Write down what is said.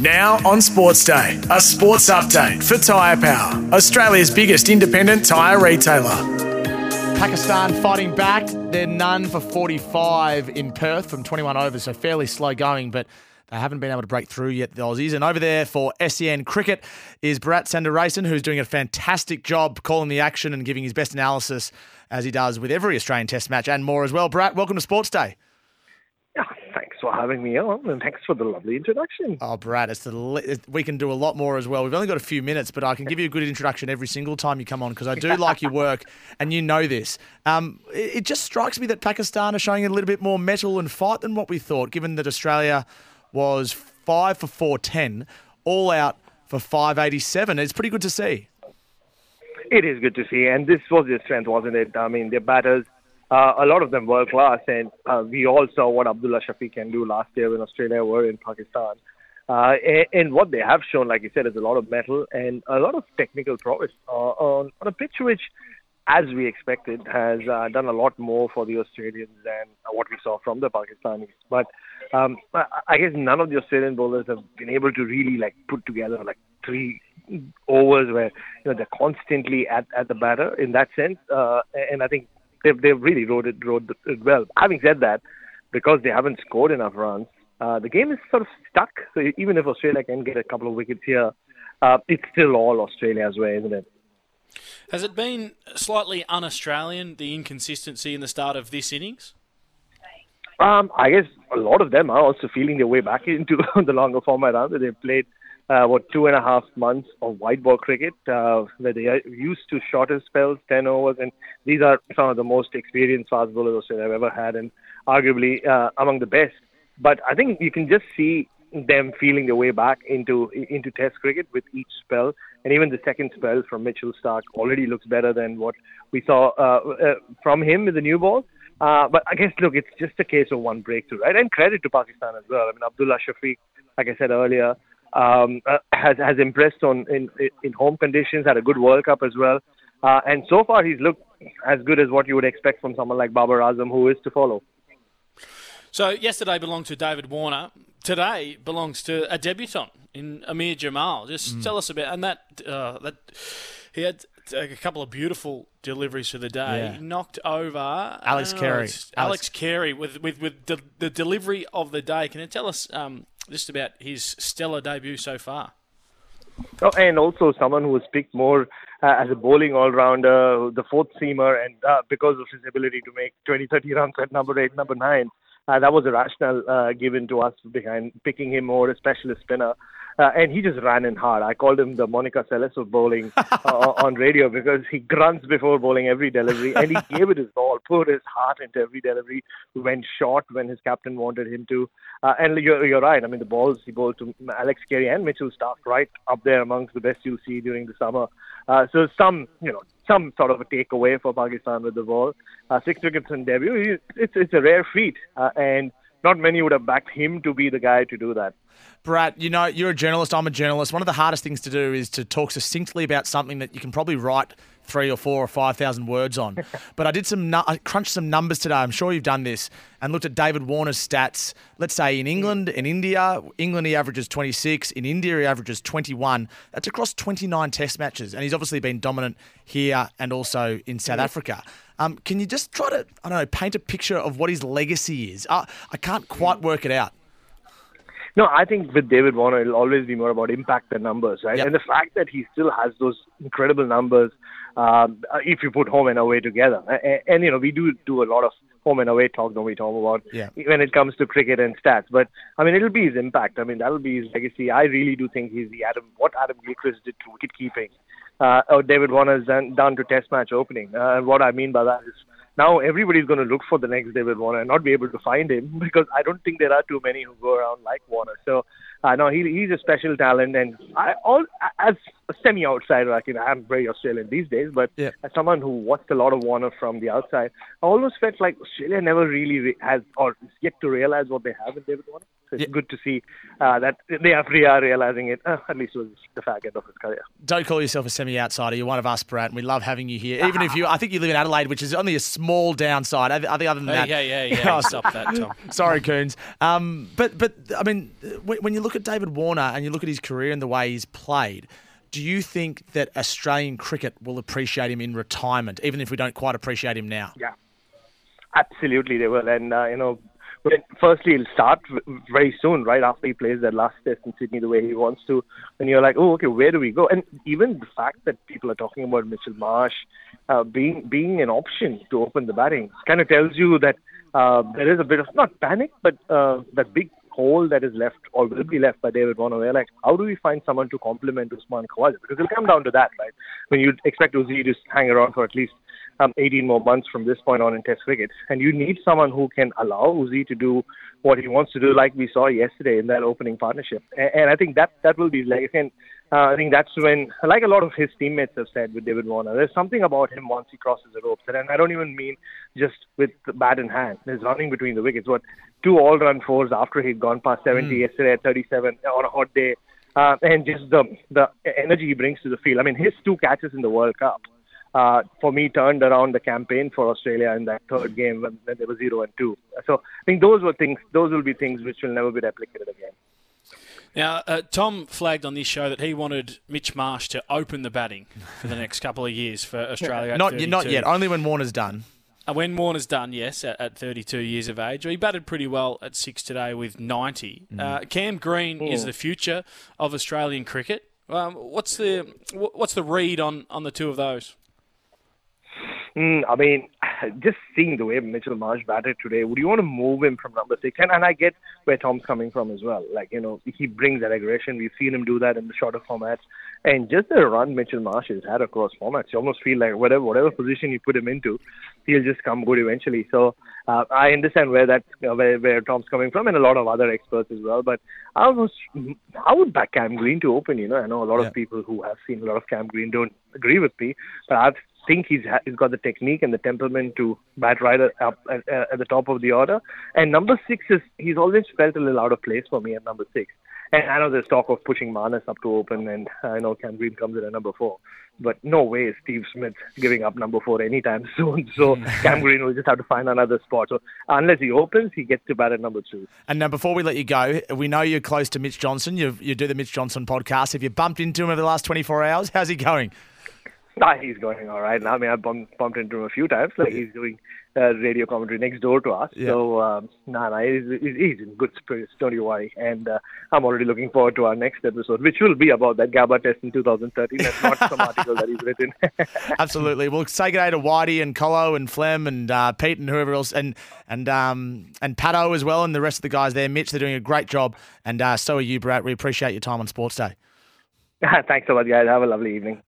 Now on Sportsday, a sports update for Tyre Power, Australia's biggest independent tyre retailer. Pakistan fighting back. They're none for 45 in Perth from 21 overs, so fairly slow going, but they haven't been able to break through yet, the Aussies. And over there for SEN Cricket is Bharat Sundaresan, who's doing a fantastic job calling the action and giving his best analysis, as he does with every Australian Test match and more as well. Bharat, welcome to Sportsday. Thanks for having me on, and thanks for the lovely introduction. Oh, Brad, it's the we can do a lot more as well. We've only got a few minutes, but I can give you a good introduction every single time you come on because I do like your work, and you know this. Um, it, it just strikes me that Pakistan are showing a little bit more mettle and fight than what we thought, given that Australia was five for four ten, all out for five eighty seven. It's pretty good to see. It is good to see, and this was their strength, wasn't it? I mean, their batters uh, a lot of them world class, and uh, we all saw what Abdullah Shafiq can do last year when Australia were in Pakistan. Uh, and, and, what they have shown, like you said, is a lot of mettle and a lot of technical prowess uh, on, on a pitch which, as we expected, has uh, done a lot more for the Australians than what we saw from the Pakistanis. But um, I guess none of the Australian bowlers have been able to really like put together like three overs where you know they're constantly at, at the batter in that sense. Uh, and I think they've they've really rode it rode it well. Having said that, because they haven't scored enough runs, uh, the game is sort of stuck. So even if Australia can get a couple of wickets here, uh, it's still all Australia's way, isn't it? Has it been slightly un-Australian the inconsistency in the start of this innings? Um, I guess a lot of them are also feeling their way back into the longer format. Huh? They've played uh, what two and a half months of white ball cricket, uh, where they are used to shorter spells, ten overs, and these are some of the most experienced fast bowlers Australia have ever had, and arguably uh, among the best. But I think you can just see them feeling their way back into into Test cricket with each spell, and even the second spell from Mitchell Starc already looks better than what we saw uh, uh, from him with the new ball. Uh, but I guess look, it's just a case of one breakthrough, right? And credit to Pakistan as well. I mean, Abdullah Shafiq, like I said earlier, um, uh, has has impressed on in in home conditions. Had a good World Cup as well, uh, and so far he's looked as good as what you would expect from someone like Babar Azam, who is to follow. So yesterday belonged to David Warner. Today belongs to a debutant in Aamer Jamal. Just mm. tell us about and that uh, that he had a couple of beautiful deliveries for the day. Yeah. Knocked over Alex Carey. Alex, Alex Carey with with with the, the delivery of the day. Can you tell us um, just about his stellar debut so far. Oh, and also someone who was picked more uh, as a bowling all-rounder, the fourth seamer, and uh, because of his ability to make 20, 30 runs at number eight, number nine, uh, that was a rationale uh, given to us behind picking him more a specialist spinner. Uh, and he just ran in hard. I called him the Monica Seles of bowling uh, on radio because he grunts before bowling every delivery, and he gave it his all, put his heart into every delivery. Went short when his captain wanted him to, uh, and you're, you're right. I mean, the balls he bowled to Alex Carey and Mitchell Starc, right up there amongst the best you'll see during the summer. Uh, so some, you know, some sort of a takeaway for Pakistan with the ball. Uh, six wickets in debut. It's it's a rare feat, uh, and not many would have backed him to be the guy to do that. Brad, you know, you're a journalist, I'm a journalist. One of the hardest things to do is to talk succinctly about something that you can probably write three or four or five thousand words on. but I did some, I crunched some numbers today. I'm sure you've done this and looked at David Warner's stats. Let's say in England, in India, England he averages 26. In India he averages 21. That's across 29 Test matches, and he's obviously been dominant here and also in South Africa. Um, can you just try to, I don't know, paint a picture of what his legacy is? Uh, I can't quite work it out. No, I think with David Warner, it'll always be more about impact than numbers, right? Yep. And the fact that he still has those incredible numbers, um, if you put home and away together, and, and, you know we do do a lot of home and away talk, don't we, Tom, about yeah. when it comes to cricket and stats. But I mean, it'll be his impact. I mean, that'll be his legacy. I really do think he's the Adam what Adam Gilchrist did to wicket keeping. Uh, or David Warner's done, done to Test match opening. Uh, and what I mean by that is now everybody's going to look for the next David Warner and not be able to find him because I don't think there are too many who go around like Warner. So uh, know he, he's a special talent, and I all as semi outsider. Like, you know, I'm very Australian these days, but Yeah. as someone who watched a lot of Warner from the outside, I almost felt like Australia never really re- has or is yet to realize what they have in David Warner. So it's Yeah. good to see uh, that they are, they are realizing it. Uh, at least it was the fag end of his career. Don't call yourself a semi-outsider. You're one of us, Brad, and we love having you here. Even if you, I think you live in Adelaide, which is only a small downside. I I think other than Hey, that, yeah, yeah, yeah. Oh, Stop that, Tom. Sorry, Coons. Um, but but I mean, when when you look at David Warner and you look at his career and the way he's played, do you think that Australian cricket will appreciate him in retirement, even if we don't quite appreciate him now? Yeah, absolutely they will. And uh, you know, firstly he'll start very soon, right after he plays that last test in Sydney the way he wants to. And you're like, oh, okay, where do we go? And even the fact that people are talking about Mitchell Marsh uh, being being an option to open the batting kind of tells you that uh, there is a bit of not panic, but uh, that big hole that is left or will be left by David Warner. We're like, how do we find someone to complement Usman Khawaja? Because it'll come down to that, right? When you expect Uzi to hang around for at least um, 18 more months from this point on in Test cricket, and you need someone who can allow Uzi to do what he wants to do, like we saw yesterday in that opening partnership. And, and I think that that will be like, and uh, I think that's when, like a lot of his teammates have said with David Warner, there's something about him once he crosses the ropes, and I don't even mean just with the bat in hand. There's running between the wickets. What two all-run fours after he'd gone past 70 yesterday at 37 on a hot day, uh, and just the the energy he brings to the field. I mean, his two catches in the World Cup uh, for me turned around the campaign for Australia in that third game when, when they were zero and two. So I think those were things. Those will be things which will never be replicated again. Now, uh, Tom flagged on this show that he wanted Mitch Marsh to open the batting for the next couple of years for Australia. at Not not yet. Only when Warner's done. Uh, When Warner's done, yes, at, at 32 years of age. He batted pretty well at six today with 90. Uh, Cam Green is the future of Australian cricket. Um, what's the what's the read on, on the two of those? Mm, I mean, just seeing the way Mitchell Marsh batted today, would you want to move him from number six? And, and I get where Tom's coming from as well. Like, you know, he brings that aggression. We've seen him do that in the shorter formats. And just the run Mitchell Marsh has had across formats, you almost feel like whatever whatever position you put him into, he'll just come good eventually. So uh, I understand where that uh, where, where Tom's coming from and a lot of other experts as well. But I was I would back Cam Green to open. You know, I know a lot Yeah. of people who have seen a lot of Cam Green don't agree with me, but I think he's ha- he's got the technique and the temperament to bat right up at, at the top of the order. And number six is he's always felt a little out of place for me at number six. And I know there's talk of pushing Marnus up to open, and I know Cam Green comes in at number four. But no way is Steve Smith giving up number four anytime soon. So Cam Green will just have to find another spot. So unless he opens, he gets to bat at number two. And now, before we let you go, we know you're close to Mitch Johnson. You you do the Mitch Johnson podcast. Have you bumped into him over the last 24 hours? How's he going? Ah, he's going all right. I mean, I bumped, bumped into him a few times. Like he's doing uh, radio commentary next door to us. Yeah. So, um, nah, nah, he's, he's, in good spirits. Don't you worry. And uh, I'm already looking forward to our next episode, which will be about that Gabba test in 2013, and not some article that he's written. Absolutely. We'll say good day to Whitey and Colo and Flem and uh, Pete and whoever else and and um, and Pato as well and the rest of the guys there. Mitch, they're doing a great job, and uh, so are you, Brad. We appreciate your time on Sportsday. Thanks so much, guys. Have a lovely evening.